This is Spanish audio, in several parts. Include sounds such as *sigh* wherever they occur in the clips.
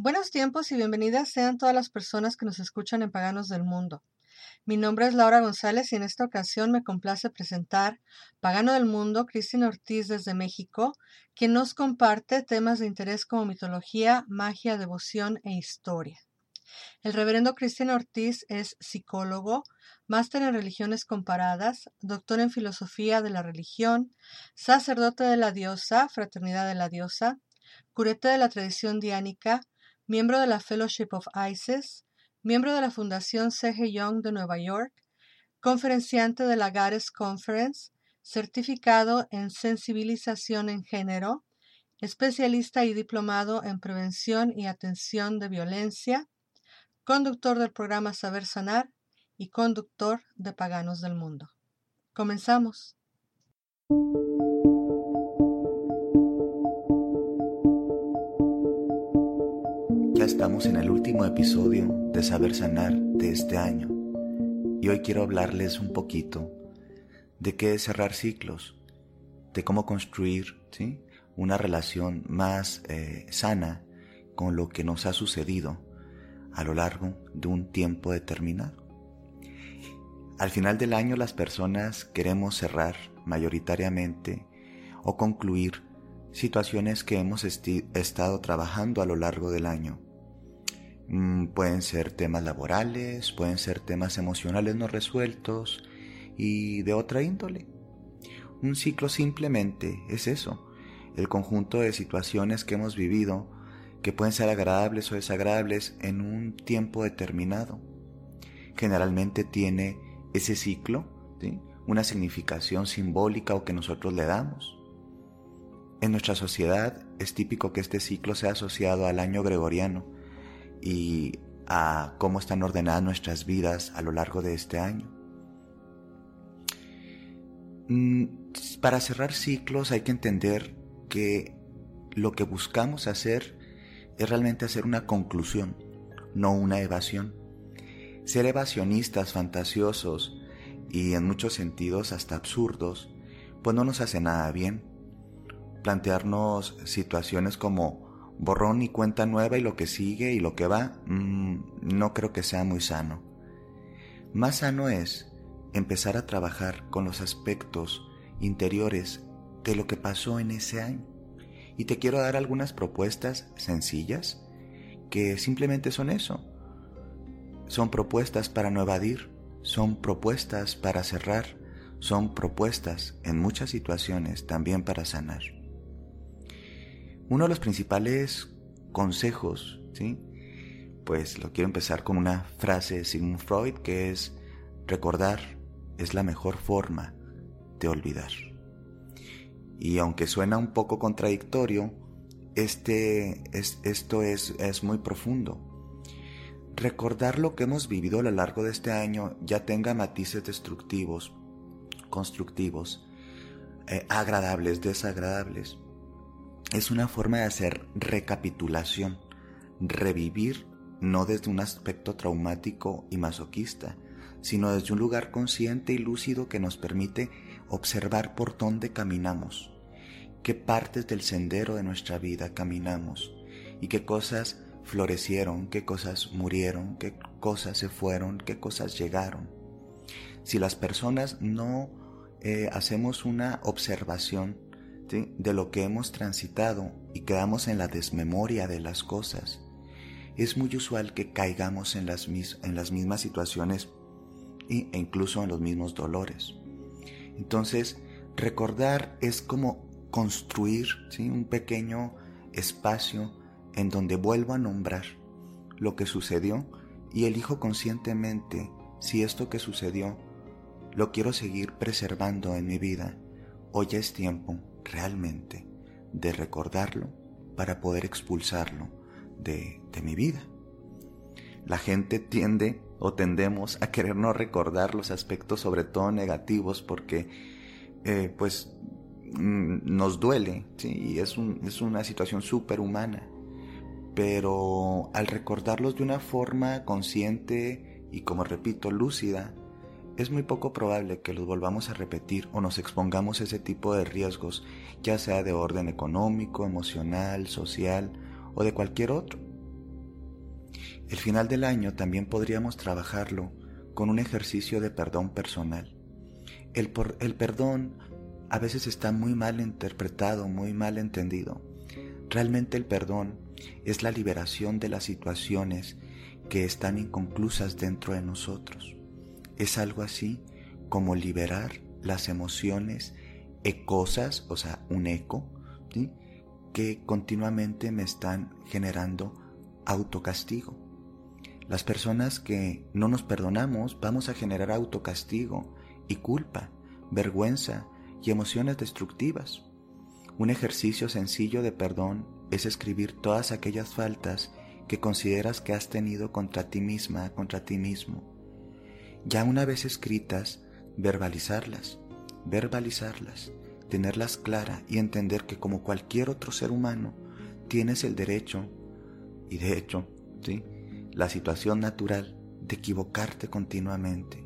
Buenos tiempos y bienvenidas sean todas las personas que nos escuchan en Paganos del Mundo. Mi nombre es Laura González y en esta ocasión me complace presentar Pagano del Mundo, Cristina Ortiz desde México, quien nos comparte temas de interés como mitología, magia, devoción e historia. El reverendo Cristian Ortiz es psicólogo, máster en religiones comparadas, doctor en filosofía de la religión, sacerdote de la diosa, fraternidad de la diosa, curete de la tradición diánica, miembro de la Fellowship of Isis, miembro de la Fundación C.G. Young de Nueva York, conferenciante de la Gares Conference, certificado en sensibilización en género, especialista y diplomado en prevención y atención de violencia, conductor del programa Saber Sanar y conductor de Paganos del Mundo. Comenzamos. Estamos en el último episodio de Saber Sanar de este año. Y hoy quiero hablarles un poquito de qué es cerrar ciclos, de cómo construir una relación más eh, sana con lo que nos ha sucedido a lo largo de un tiempo determinado. Al final del año las personas queremos cerrar mayoritariamente o concluir situaciones que hemos estado trabajando a lo largo del año pueden ser temas laborales, pueden ser temas emocionales no resueltos y de otra índole. Un ciclo simplemente es eso, el conjunto de situaciones que hemos vivido que pueden ser agradables o desagradables en un tiempo determinado. Generalmente tiene ese ciclo una significación simbólica o que nosotros le damos. En nuestra sociedad es típico que este ciclo sea asociado al año gregoriano, y a cómo están ordenadas nuestras vidas a lo largo de este año. Mm, para cerrar ciclos hay que entender que lo que buscamos hacer es realmente hacer una conclusión, no una evasión. Ser evasionistas, fantasiosos y en muchos sentidos hasta absurdos, pues no nos hace nada bien. Plantearnos situaciones como borrón y cuenta nueva y lo que sigue y lo que va, mm, no creo que sea muy sano. Más sano es empezar a trabajar con los aspectos interiores de lo que pasó en ese año. Y te quiero dar algunas propuestas sencillas que simplemente son eso. Son propuestas para no evadir, son propuestas para cerrar, son propuestas en muchas situaciones también para sanar. Uno de los principales consejos, ¿sí? Pues lo quiero empezar con una frase de Sigmund Freud que es recordar es la mejor forma de olvidar. Y aunque suena un poco contradictorio, este, es, esto es, es muy profundo. Recordar lo que hemos vivido a lo largo de este año ya tenga matices destructivos, constructivos, eh, agradables, desagradables es una forma de hacer recapitulación, revivir no desde un aspecto traumático y masoquista, sino desde un lugar consciente y lúcido que nos permite observar por dónde caminamos, qué partes del sendero de nuestra vida caminamos y qué cosas florecieron, qué cosas murieron, qué cosas se fueron, qué cosas llegaron. Si las personas no eh, hacemos una observación de lo que hemos transitado y quedamos en la desmemoria de las cosas, es muy usual que caigamos en las, en las mismas situaciones e incluso en los mismos dolores. Entonces, recordar es como construir un pequeño espacio en donde vuelvo a nombrar lo que sucedió y elijo conscientemente si esto que sucedió lo quiero seguir preservando en mi vida ya es tiempo realmente de recordarlo para poder expulsarlo de, mi vida. La gente tiende o tendemos a querer no recordar los aspectos sobre todo negativos porque eh, pues mm, nos duele y es, es una situación súper humana pero al recordarlos de una forma consciente y como repito lúcida es muy poco probable que los volvamos a repetir o nos expongamos a ese tipo de riesgos, ya sea de orden económico, emocional, social o de cualquier otro. El final del año también podríamos trabajarlo con un ejercicio de perdón personal. El, el perdón a veces está muy mal interpretado, muy mal entendido. Realmente el perdón es la liberación de las situaciones que están inconclusas dentro de nosotros. Es algo así como liberar las emociones ecosas, o sea, un eco, que continuamente me están generando autocastigo. Las personas que no nos perdonamos vamos a generar autocastigo y culpa, vergüenza y emociones destructivas. Un ejercicio sencillo de perdón es escribir todas aquellas faltas que consideras que has tenido contra ti misma, contra ti mismo. Ya una vez escritas, verbalizarlas, verbalizarlas, tenerlas clara y entender que como cualquier otro ser humano, tienes el derecho, y de hecho, ¿sí? la situación natural de equivocarte continuamente.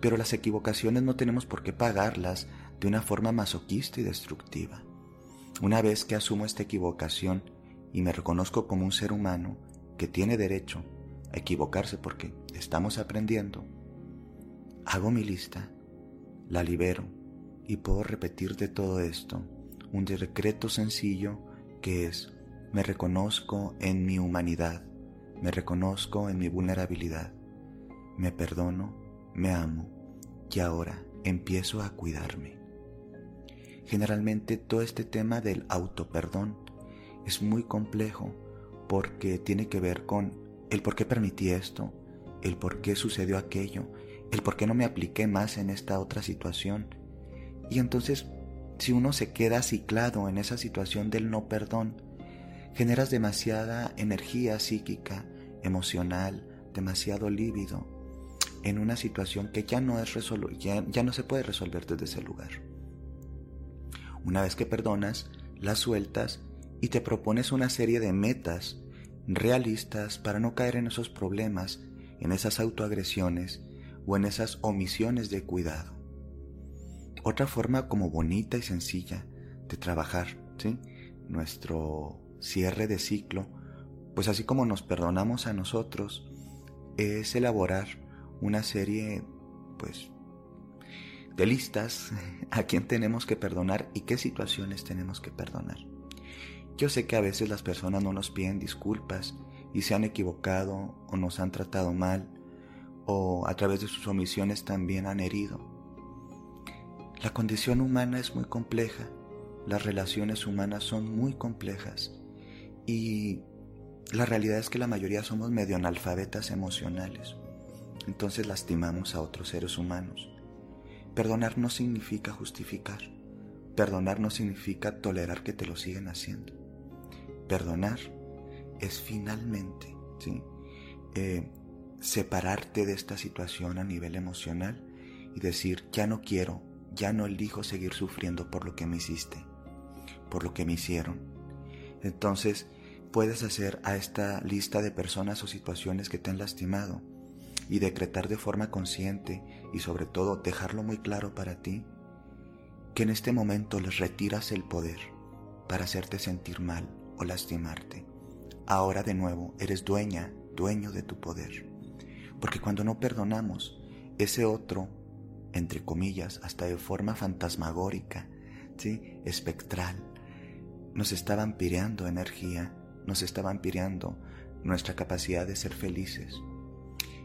Pero las equivocaciones no tenemos por qué pagarlas de una forma masoquista y destructiva. Una vez que asumo esta equivocación y me reconozco como un ser humano que tiene derecho a equivocarse porque estamos aprendiendo, hago mi lista, la libero y puedo repetir de todo esto un decreto sencillo que es me reconozco en mi humanidad me reconozco en mi vulnerabilidad, me perdono, me amo y ahora empiezo a cuidarme. Generalmente todo este tema del autoperdón es muy complejo porque tiene que ver con el por qué permití esto, el por qué sucedió aquello, el por qué no me apliqué más en esta otra situación. Y entonces, si uno se queda ciclado en esa situación del no perdón, generas demasiada energía psíquica, emocional, demasiado lívido, en una situación que ya no, es ya, ya no se puede resolver desde ese lugar. Una vez que perdonas, la sueltas y te propones una serie de metas realistas para no caer en esos problemas, en esas autoagresiones o en esas omisiones de cuidado. Otra forma como bonita y sencilla de trabajar, ¿sí? Nuestro cierre de ciclo, pues así como nos perdonamos a nosotros, es elaborar una serie, pues, de listas *laughs* a quién tenemos que perdonar y qué situaciones tenemos que perdonar. Yo sé que a veces las personas no nos piden disculpas y se han equivocado o nos han tratado mal o a través de sus omisiones también han herido. La condición humana es muy compleja, las relaciones humanas son muy complejas y la realidad es que la mayoría somos medio analfabetas emocionales, entonces lastimamos a otros seres humanos. Perdonar no significa justificar, perdonar no significa tolerar que te lo siguen haciendo. Perdonar es finalmente ¿sí? Eh, separarte de esta situación a nivel emocional y decir, ya no quiero, ya no elijo seguir sufriendo por lo que me hiciste, por lo que me hicieron. Entonces, puedes hacer a esta lista de personas o situaciones que te han lastimado y decretar de forma consciente y sobre todo dejarlo muy claro para ti que en este momento les retiras el poder para hacerte sentir mal o lastimarte. Ahora de nuevo eres dueña, dueño de tu poder. Porque cuando no perdonamos, ese otro, entre comillas, hasta de forma fantasmagórica, ¿sí? espectral, nos está vampireando energía nos está vampirando nuestra capacidad de ser felices.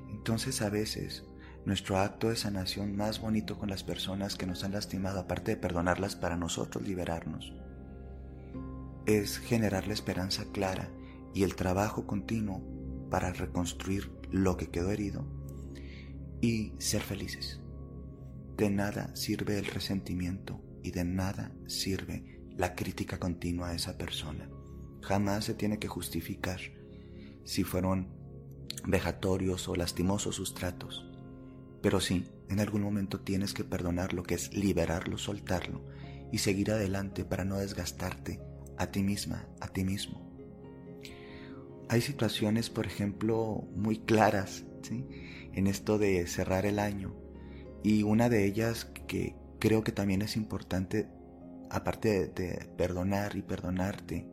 Entonces a veces nuestro acto de sanación más bonito con las personas que nos han lastimado, aparte de perdonarlas para nosotros liberarnos, es generar la esperanza clara y el trabajo continuo para reconstruir lo que quedó herido y ser felices. De nada sirve el resentimiento y de nada sirve la crítica continua a esa persona. Jamás se tiene que justificar si fueron vejatorios o lastimosos sus tratos. Pero sí, en algún momento tienes que perdonar lo que es liberarlo, soltarlo y seguir adelante para no desgastarte a ti misma, a ti mismo. Hay situaciones, por ejemplo, muy claras en esto de cerrar el año y una de ellas que creo que también es importante, aparte de perdonar y perdonarte,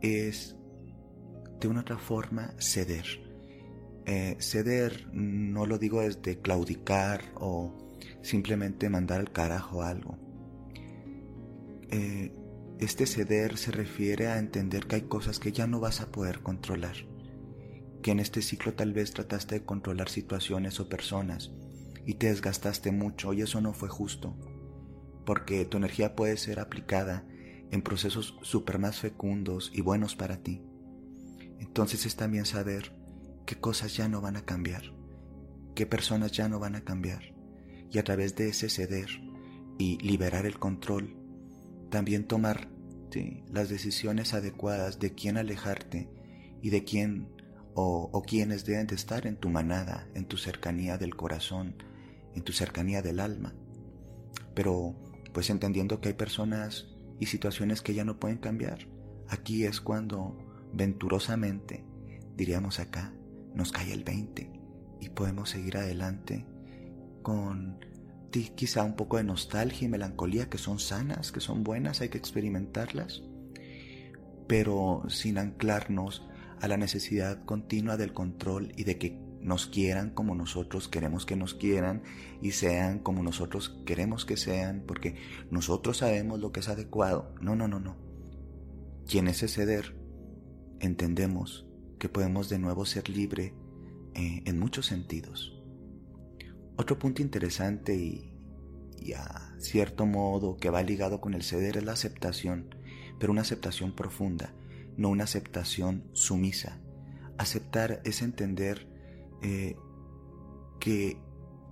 es de una otra forma ceder. Eh, ceder no lo digo desde claudicar o simplemente mandar al carajo algo. Eh, este ceder se refiere a entender que hay cosas que ya no vas a poder controlar, que en este ciclo tal vez trataste de controlar situaciones o personas y te desgastaste mucho y eso no fue justo, porque tu energía puede ser aplicada en procesos súper más fecundos y buenos para ti. Entonces es también saber qué cosas ya no van a cambiar, qué personas ya no van a cambiar, y a través de ese ceder y liberar el control, también tomar las decisiones adecuadas de quién alejarte y de quién o, o quiénes deben de estar en tu manada, en tu cercanía del corazón, en tu cercanía del alma. Pero pues entendiendo que hay personas y situaciones que ya no pueden cambiar. Aquí es cuando venturosamente, diríamos acá, nos cae el 20 y podemos seguir adelante con quizá un poco de nostalgia y melancolía que son sanas, que son buenas, hay que experimentarlas, pero sin anclarnos a la necesidad continua del control y de que nos quieran como nosotros queremos que nos quieran y sean como nosotros queremos que sean, porque nosotros sabemos lo que es adecuado. No, no, no, no. Quien es ceder, entendemos que podemos de nuevo ser libre eh, en muchos sentidos. Otro punto interesante y, a cierto modo que va ligado con el ceder es la aceptación, pero una aceptación profunda, no una aceptación sumisa. Aceptar es entender eh, que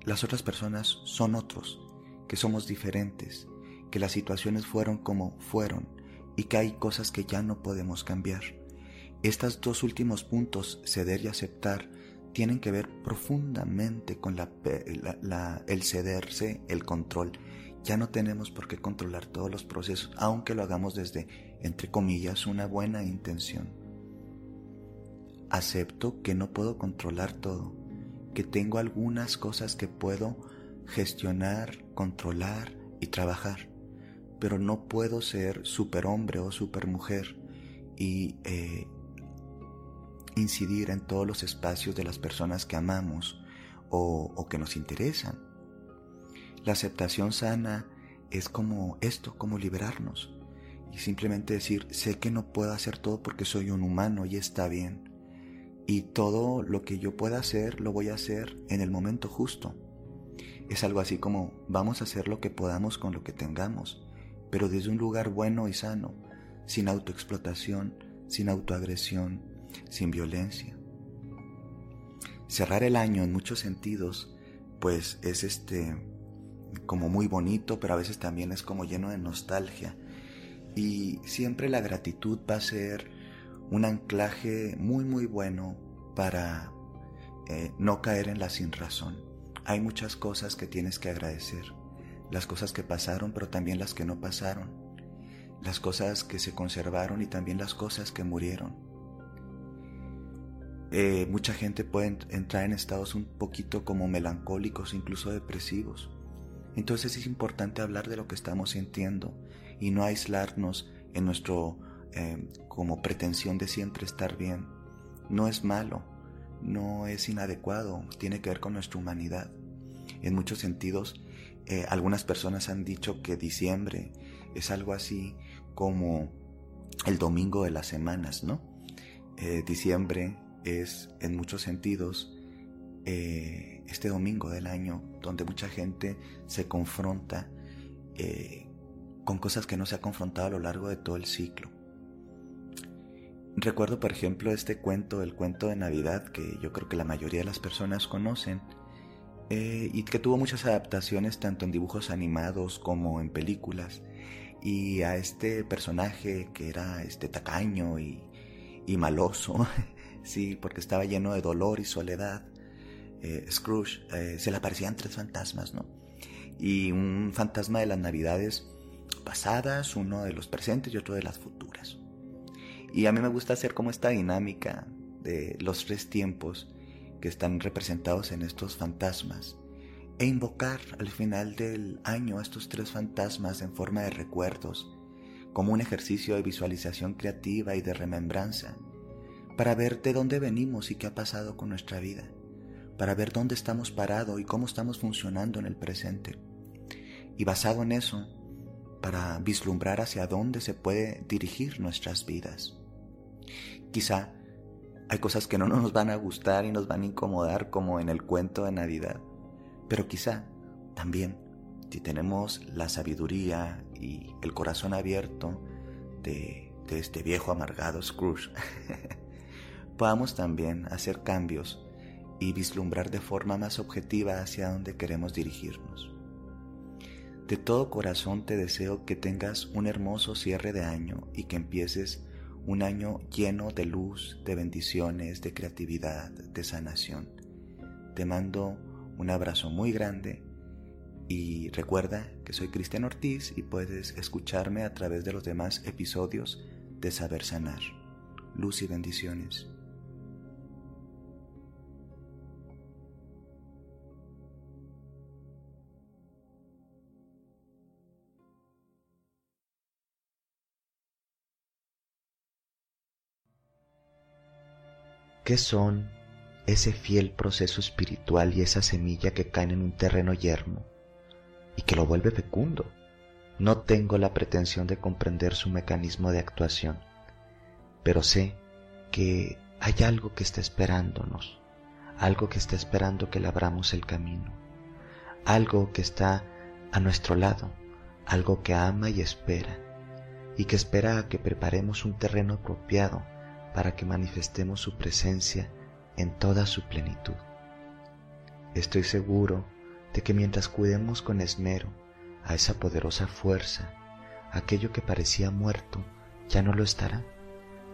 las otras personas son otros, que somos diferentes, que las situaciones fueron como fueron y que hay cosas que ya no podemos cambiar. Estos dos últimos puntos, ceder y aceptar, tienen que ver profundamente con el cederse, el control. Ya no tenemos por qué controlar todos los procesos, aunque lo hagamos desde, entre comillas, una buena intención. Acepto que no puedo controlar todo, que tengo algunas cosas que puedo gestionar, controlar y trabajar, pero no puedo ser superhombre o supermujer y eh, incidir en todos los espacios de las personas que amamos o, que nos interesan. La aceptación sana es como esto, como liberarnos y simplemente decir, sé que no puedo hacer todo porque soy un humano y está bien y todo lo que yo pueda hacer lo voy a hacer en el momento justo. Es algo así como vamos a hacer lo que podamos con lo que tengamos, pero desde un lugar bueno y sano, sin autoexplotación, sin autoagresión, sin violencia. Cerrar el año en muchos sentidos, pues es este como muy bonito, pero a veces también es como lleno de nostalgia. Y siempre la gratitud va a ser un anclaje muy muy bueno para eh, no caer en la sin razón. Hay muchas cosas que tienes que agradecer, las cosas que pasaron pero también las que no pasaron, las cosas que se conservaron y también las cosas que murieron. Eh, mucha gente puede entrar en estados un poquito como melancólicos, incluso depresivos. Entonces es importante hablar de lo que estamos sintiendo y no aislarnos en nuestro eh, como pretensión de siempre estar bien. No es malo, no es inadecuado, tiene que ver con nuestra humanidad. En muchos sentidos, eh, algunas personas han dicho que diciembre es algo así como el domingo de las semanas, ¿no? Eh, diciembre es en muchos sentidos este domingo del año donde mucha gente se confronta con cosas que no se ha confrontado a lo largo de todo el ciclo. Recuerdo, por ejemplo, este cuento, el cuento de Navidad, que yo creo que la mayoría de las personas conocen, eh, y que tuvo muchas adaptaciones tanto en dibujos animados como en películas, y a este personaje que era este tacaño y, maloso, *laughs* sí, porque estaba lleno de dolor y soledad, eh, Scrooge, eh, se le aparecían tres fantasmas, ¿no? Y un fantasma de las Navidades pasadas, uno de los presentes y otro de las futuras. Y a mí me gusta hacer como esta dinámica de los tres tiempos que están representados en estos fantasmas e invocar al final del año a estos tres fantasmas en forma de recuerdos, como un ejercicio de visualización creativa y de remembranza, para ver de dónde venimos y qué ha pasado con nuestra vida, para ver dónde estamos parados y cómo estamos funcionando en el presente. Y basado en eso, para vislumbrar hacia dónde se puede dirigir nuestras vidas. Quizá hay cosas que no nos van a gustar y nos van a incomodar como en el cuento de Navidad, pero quizá también si tenemos la sabiduría y el corazón abierto de, de este viejo amargado Scrooge, *laughs* podamos también hacer cambios y vislumbrar de forma más objetiva hacia dónde queremos dirigirnos. De todo corazón te deseo que tengas un hermoso cierre de año y que empieces un año lleno de luz, de bendiciones, de creatividad, de sanación. Te mando un abrazo muy grande y recuerda que soy Cristian Ortiz y puedes escucharme a través de los demás episodios de Saber Sanar. Luz y bendiciones. ¿Qué son ese fiel proceso espiritual y esa semilla que caen en un terreno yermo y que lo vuelve fecundo? No tengo la pretensión de comprender su mecanismo de actuación, pero sé que hay algo que está esperándonos, algo que está esperando que le abramos el camino, algo que está a nuestro lado, algo que ama y espera, y que espera a que preparemos un terreno apropiado para que manifestemos su presencia en toda su plenitud. Estoy seguro de que mientras cuidemos con esmero a esa poderosa fuerza, aquello que parecía muerto ya no lo estará,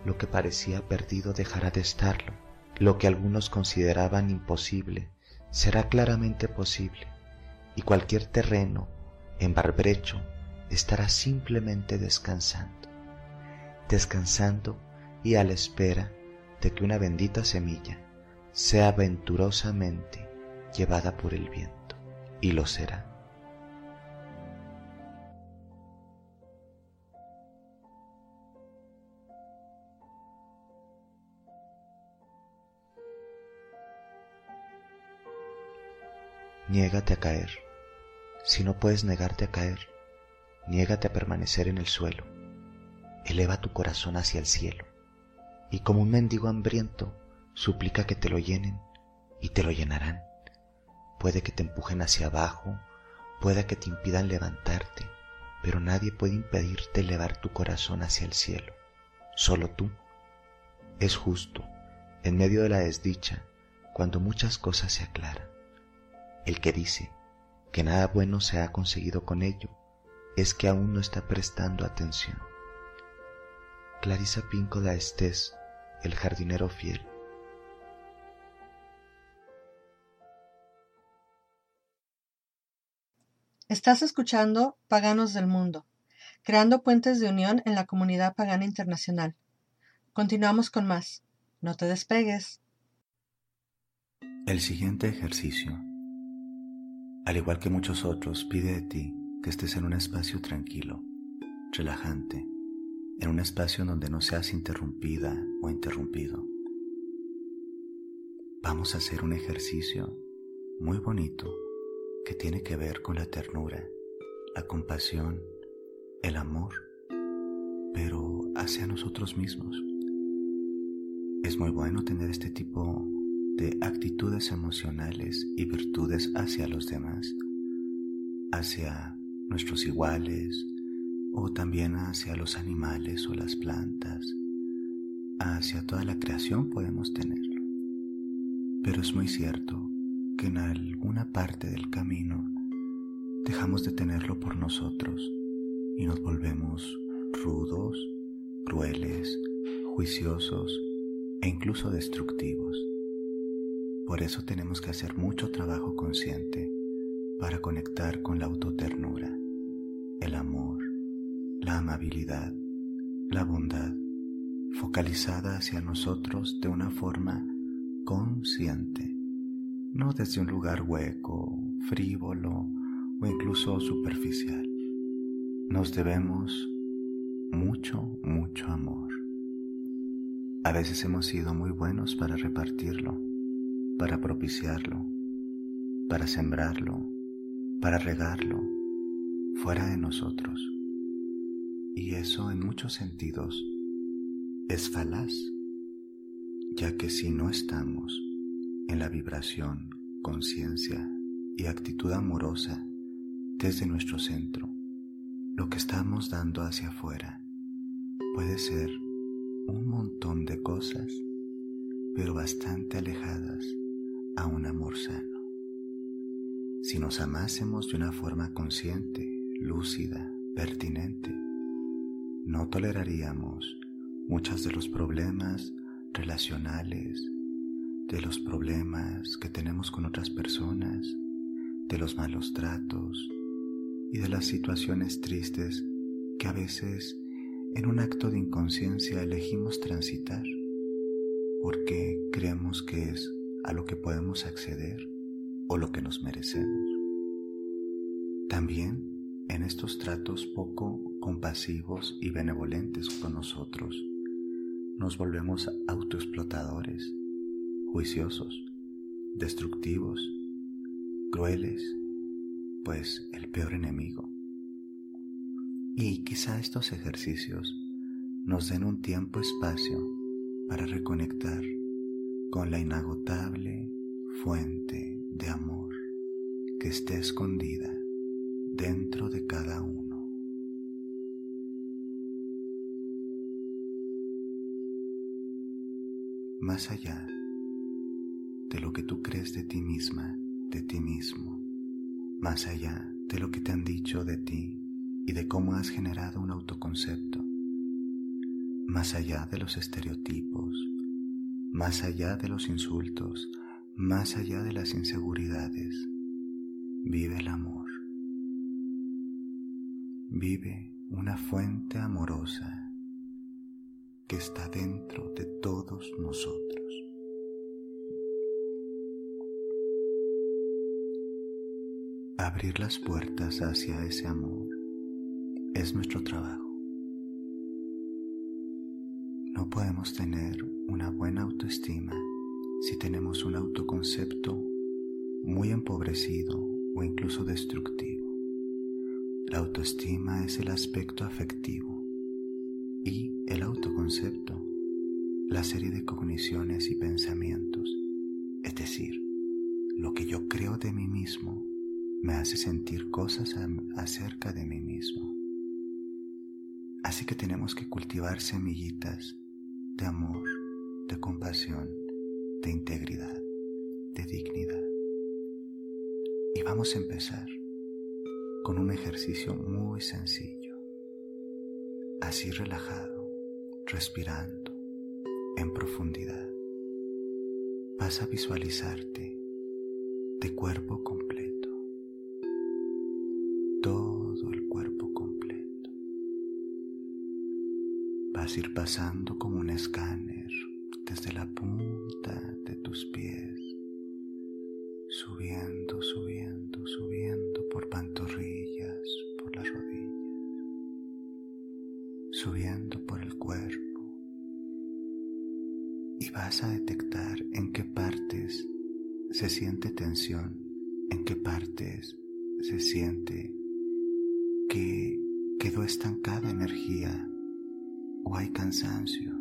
lo que parecía perdido dejará de estarlo, lo que algunos consideraban imposible será claramente posible, y cualquier terreno en barbrecho estará simplemente descansando, descansando y a la espera de que una bendita semilla sea venturosamente llevada por el viento, y lo será. Niégate a caer. Si no puedes negarte a caer, niégate a permanecer en el suelo. Eleva tu corazón hacia el cielo y como un mendigo hambriento suplica que te lo llenen y te lo llenarán. Puede que te empujen hacia abajo, puede que te impidan levantarte, pero nadie puede impedirte elevar tu corazón hacia el cielo, solo tú. Es justo, en medio de la desdicha, cuando muchas cosas se aclaran. El que dice que nada bueno se ha conseguido con ello es que aún no está prestando atención. Clarisa Pinco da Estés el jardinero fiel. Estás escuchando Paganos del Mundo, creando puentes de unión en la comunidad pagana internacional. Continuamos con más. No te despegues. El siguiente ejercicio, al igual que muchos otros, pide de ti que estés en un espacio tranquilo, relajante, en un espacio donde no seas interrumpida o interrumpido. Vamos a hacer un ejercicio muy bonito que tiene que ver con la ternura, la compasión, el amor, pero hacia nosotros mismos. Es muy bueno tener este tipo de actitudes emocionales y virtudes hacia los demás, hacia nuestros iguales, o también hacia los animales o las plantas, hacia toda la creación podemos tenerlo. Pero es muy cierto que en alguna parte del camino dejamos de tenerlo por nosotros y nos volvemos rudos, crueles, juiciosos e incluso destructivos. Por eso tenemos que hacer mucho trabajo consciente para conectar con la autoternura, el amor, la amabilidad, la bondad, focalizada hacia nosotros de una forma consciente, no desde un lugar hueco, frívolo o incluso superficial. Nos debemos mucho, mucho amor. A veces hemos sido muy buenos para repartirlo, para propiciarlo, para sembrarlo, para regarlo fuera de nosotros. Y eso en muchos sentidos es falaz, ya que si no estamos en la vibración, conciencia y actitud amorosa desde nuestro centro, lo que estamos dando hacia afuera puede ser un montón de cosas, pero bastante alejadas a un amor sano. Si nos amásemos de una forma consciente, lúcida, pertinente, no toleraríamos muchos de los problemas relacionales, de los problemas que tenemos con otras personas, de los malos tratos y de las situaciones tristes que a veces en un acto de inconsciencia elegimos transitar porque creemos que es a lo que podemos acceder o lo que nos merecemos. También en estos tratos poco compasivos y benevolentes con nosotros, nos volvemos autoexplotadores, juiciosos, destructivos, crueles, pues el peor enemigo. Y quizá estos ejercicios nos den un tiempo-espacio para reconectar con la inagotable fuente de amor que esté escondida dentro de cada uno. Más allá de lo que tú crees de ti misma, de ti mismo, más allá de lo que te han dicho de ti y de cómo has generado un autoconcepto, más allá de los estereotipos, más allá de los insultos, más allá de las inseguridades, vive el amor vive una fuente amorosa que está dentro de todos nosotros. Abrir las puertas hacia ese amor es nuestro trabajo. No podemos tener una buena autoestima si tenemos un autoconcepto muy empobrecido o incluso destructivo. La autoestima es el aspecto afectivo y el autoconcepto, la serie de cogniciones y pensamientos, es decir, lo que yo creo de mí mismo me hace sentir cosas acerca de mí mismo. Así que tenemos que cultivar semillitas de amor, de compasión, de integridad, de dignidad. Y vamos a empezar con un ejercicio muy sencillo, así relajado, respirando en profundidad. Vas a visualizarte de cuerpo completo, todo el cuerpo completo. Vas a ir pasando como un escáner desde la punta de tus pies, subiendo, en qué partes se siente que quedó estancada energía o hay cansancio.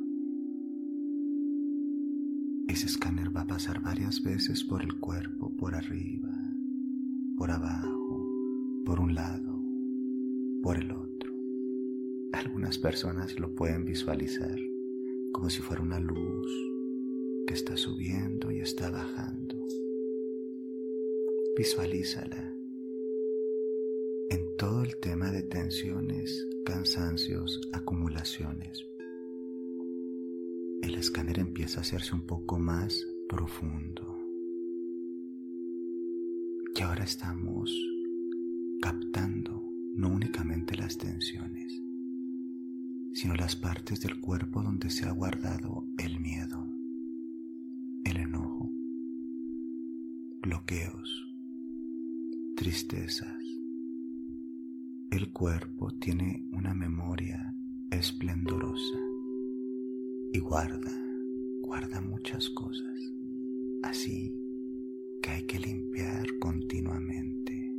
Ese escáner va a pasar varias veces por el cuerpo, por arriba, por abajo, por un lado, por el otro. Algunas personas lo pueden visualizar como si fuera una luz que está subiendo y está bajando. Visualízala en todo el tema de tensiones, cansancios, acumulaciones. El escáner empieza a hacerse un poco más profundo. Y ahora estamos captando no únicamente las tensiones, sino las partes del cuerpo donde se ha guardado el miedo, el enojo, bloqueos, tristezas. El cuerpo tiene una memoria esplendorosa y guarda guarda muchas cosas, así que hay que limpiar continuamente.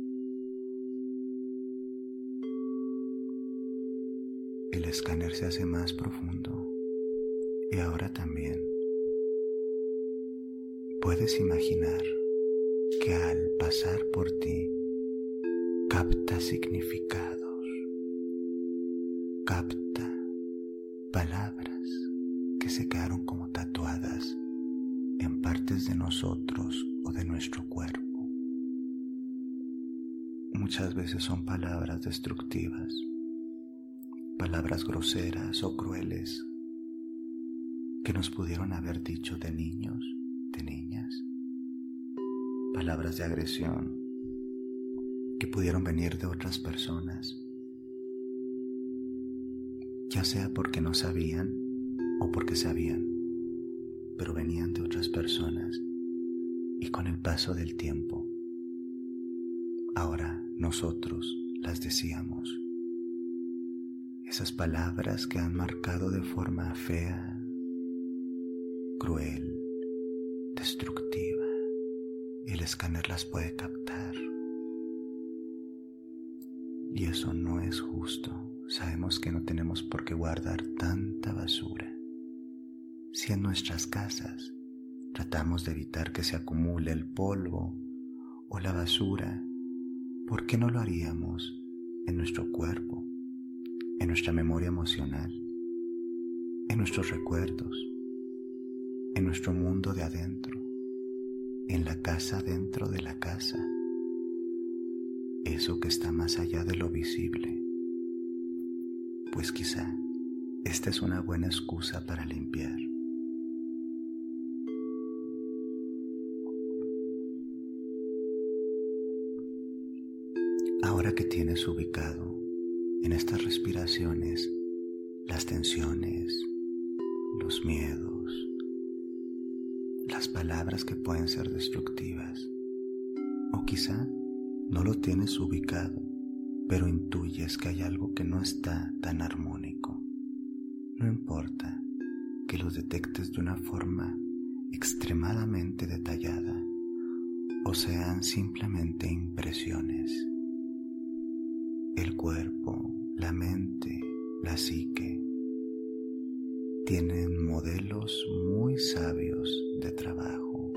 El escáner se hace más profundo y ahora también puedes imaginar que al pasar por ti capta significados, capta palabras que se quedaron como tatuadas en partes de nosotros o de nuestro cuerpo. Muchas veces son palabras destructivas, palabras groseras o crueles que nos pudieron haber dicho de niños, de niñas, palabras de agresión que pudieron venir de otras personas, ya sea porque no sabían o porque sabían, pero venían de otras personas y con el paso del tiempo, ahora nosotros las decíamos. Esas palabras que han marcado de forma fea, cruel, destructiva, el escáner las puede captar. Y eso no es justo. Sabemos que no tenemos por qué guardar tanta basura. Si en nuestras casas tratamos de evitar que se acumule el polvo o la basura, ¿por qué no lo haríamos en nuestro cuerpo, en nuestra memoria emocional, en nuestros recuerdos, en nuestro mundo de adentro, en la casa dentro de la casa? Eso que está más allá de lo visible. Pues quizá esta es una buena excusa para limpiar. Ahora que tienes ubicado en estas respiraciones las tensiones, los miedos, las palabras que pueden ser destructivas, o quizá no lo tienes ubicado, pero intuyes que hay algo que no está tan armónico. No importa que lo detectes de una forma extremadamente detallada o sean simplemente impresiones el cuerpo, la mente, la psique tienen modelos muy sabios de trabajo.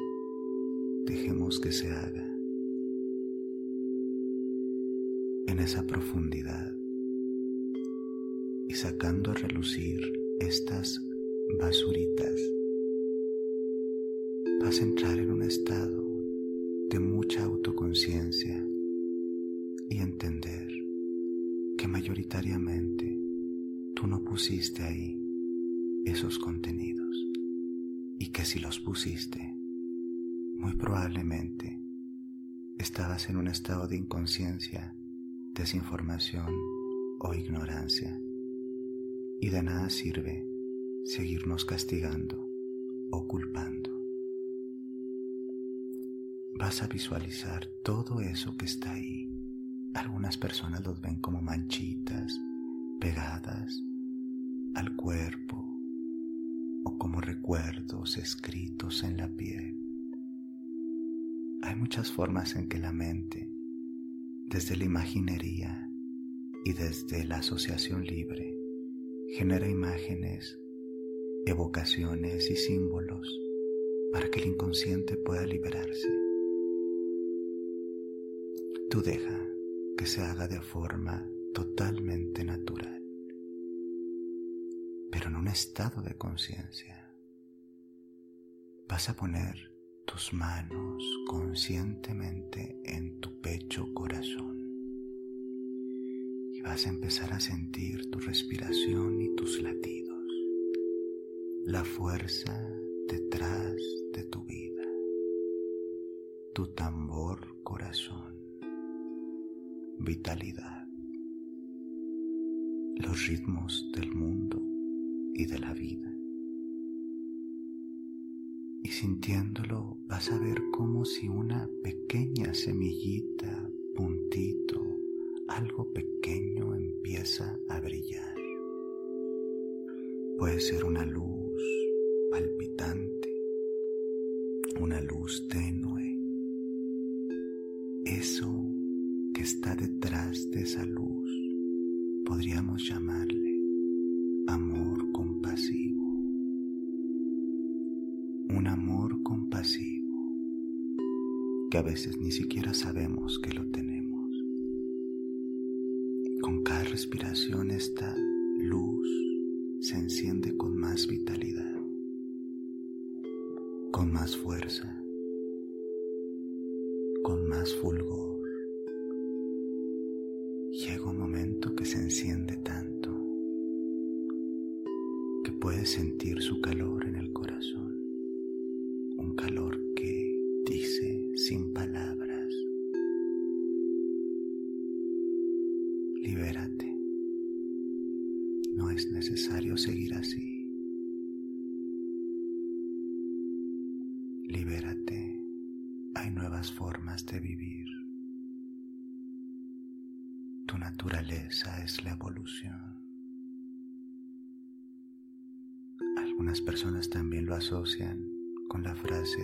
Dejemos que se haga en esa profundidad y sacando a relucir estas basuritas, vas a entrar en un estado de mucha autoconciencia y entender que mayoritariamente tú no pusiste ahí esos contenidos y que si los pusiste, muy probablemente estabas en un estado de inconsciencia, desinformación o ignorancia y de nada sirve seguirnos castigando o culpando. Vas a visualizar todo eso que está ahí algunas personas los ven como manchitas pegadas al cuerpo o como recuerdos escritos en la piel. Hay muchas formas en que la mente, desde la imaginería y desde la asociación libre, genera imágenes, evocaciones y símbolos para que el inconsciente pueda liberarse. Tú deja que se haga de forma totalmente natural, pero en un estado de conciencia. Vas a poner tus manos conscientemente en tu pecho corazón. Y vas a empezar a sentir tu respiración y tus latidos, la fuerza detrás de tu vida, tu tambor corazón. Vitalidad, los ritmos del mundo y de la vida. Y sintiéndolo vas a ver como si una pequeña semillita, puntito, algo pequeño empieza a brillar. Puede ser una luz palpitante una luz tenue. Eso que está detrás de esa luz podríamos llamarle amor que a veces ni siquiera sabemos que lo tenemos. Con cada respiración esta luz se enciende con más vitalidad, con más fuerza, con más fulgor. Llega un momento que se enciende tanto que puedes sentir su calor Tu naturaleza es la evolución. Algunas personas también lo asocian con la frase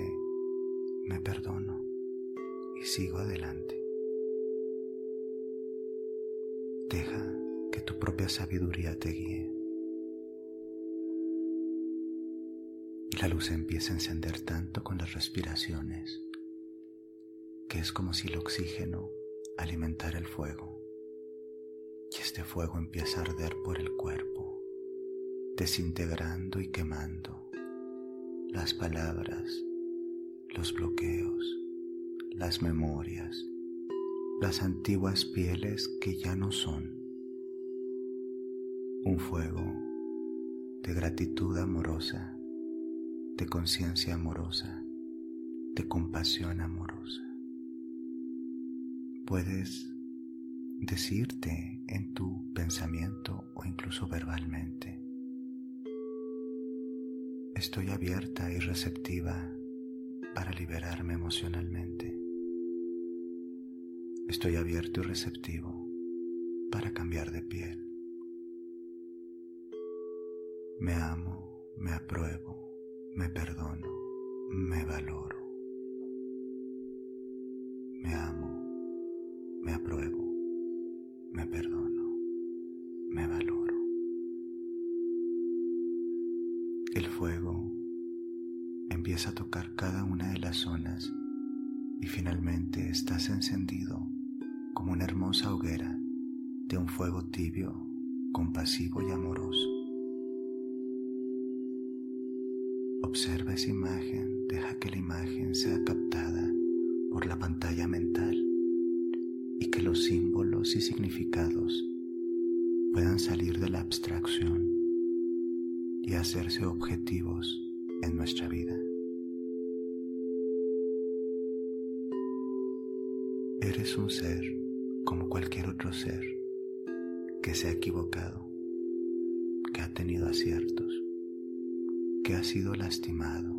me perdono y sigo adelante. Deja que tu propia sabiduría te guíe. Y la luz empieza a encender tanto con las respiraciones que es como si el oxígeno alimentara el fuego este fuego empieza a arder por el cuerpo, desintegrando y quemando las palabras, los bloqueos, las memorias, las antiguas pieles que ya no son. Un fuego de gratitud amorosa, de conciencia amorosa, de compasión amorosa. Puedes decirte en tu pensamiento o incluso verbalmente. Estoy abierta y receptiva para liberarme emocionalmente. Estoy abierto y receptivo para cambiar de piel. Me amo, me apruebo, me perdono, me valoro. Me amo, me apruebo me perdono, me valoro. El fuego empieza a tocar cada una de las zonas y finalmente estás encendido como una hermosa hoguera de un fuego tibio, compasivo y amoroso. Observa esa imagen, deja que la imagen sea captada por la pantalla mental y que los símbolos y significados puedan salir de la abstracción y hacerse objetivos en nuestra vida. Eres un ser como cualquier otro ser que se ha equivocado, que ha tenido aciertos, que ha sido lastimado,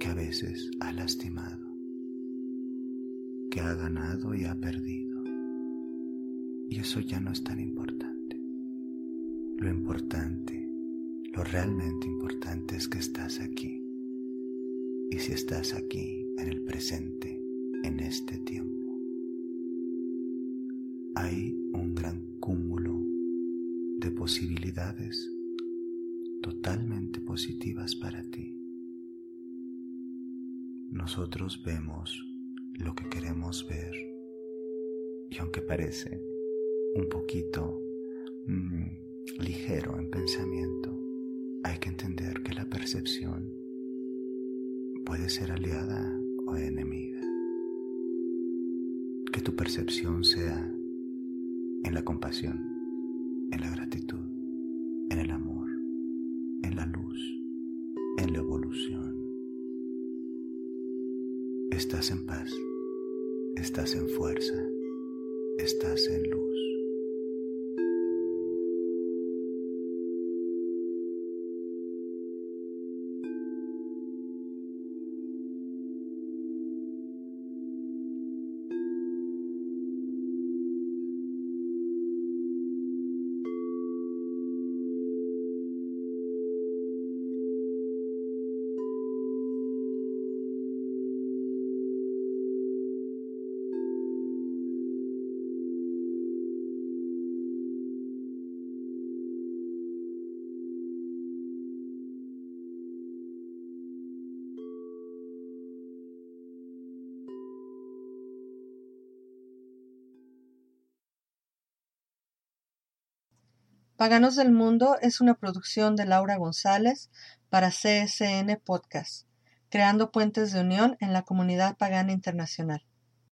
que a veces ha lastimado que ha ganado y ha perdido. Y eso ya no es tan importante. Lo importante, lo realmente importante es que estás aquí. Y si estás aquí en el presente, en este tiempo, hay un gran cúmulo de posibilidades totalmente positivas para ti. Nosotros vemos lo que queremos ver. Y aunque parece un poquito mm, ligero en pensamiento, hay que entender que la percepción puede ser aliada o enemiga. Que tu percepción sea en la compasión, en la gratitud, en el amor, en la luz, en la evolución. Estás en paz. Estás en fuerza, estás en luz. Paganos del Mundo es una producción de Laura González para CSN Podcast, creando puentes de unión en la comunidad pagana internacional.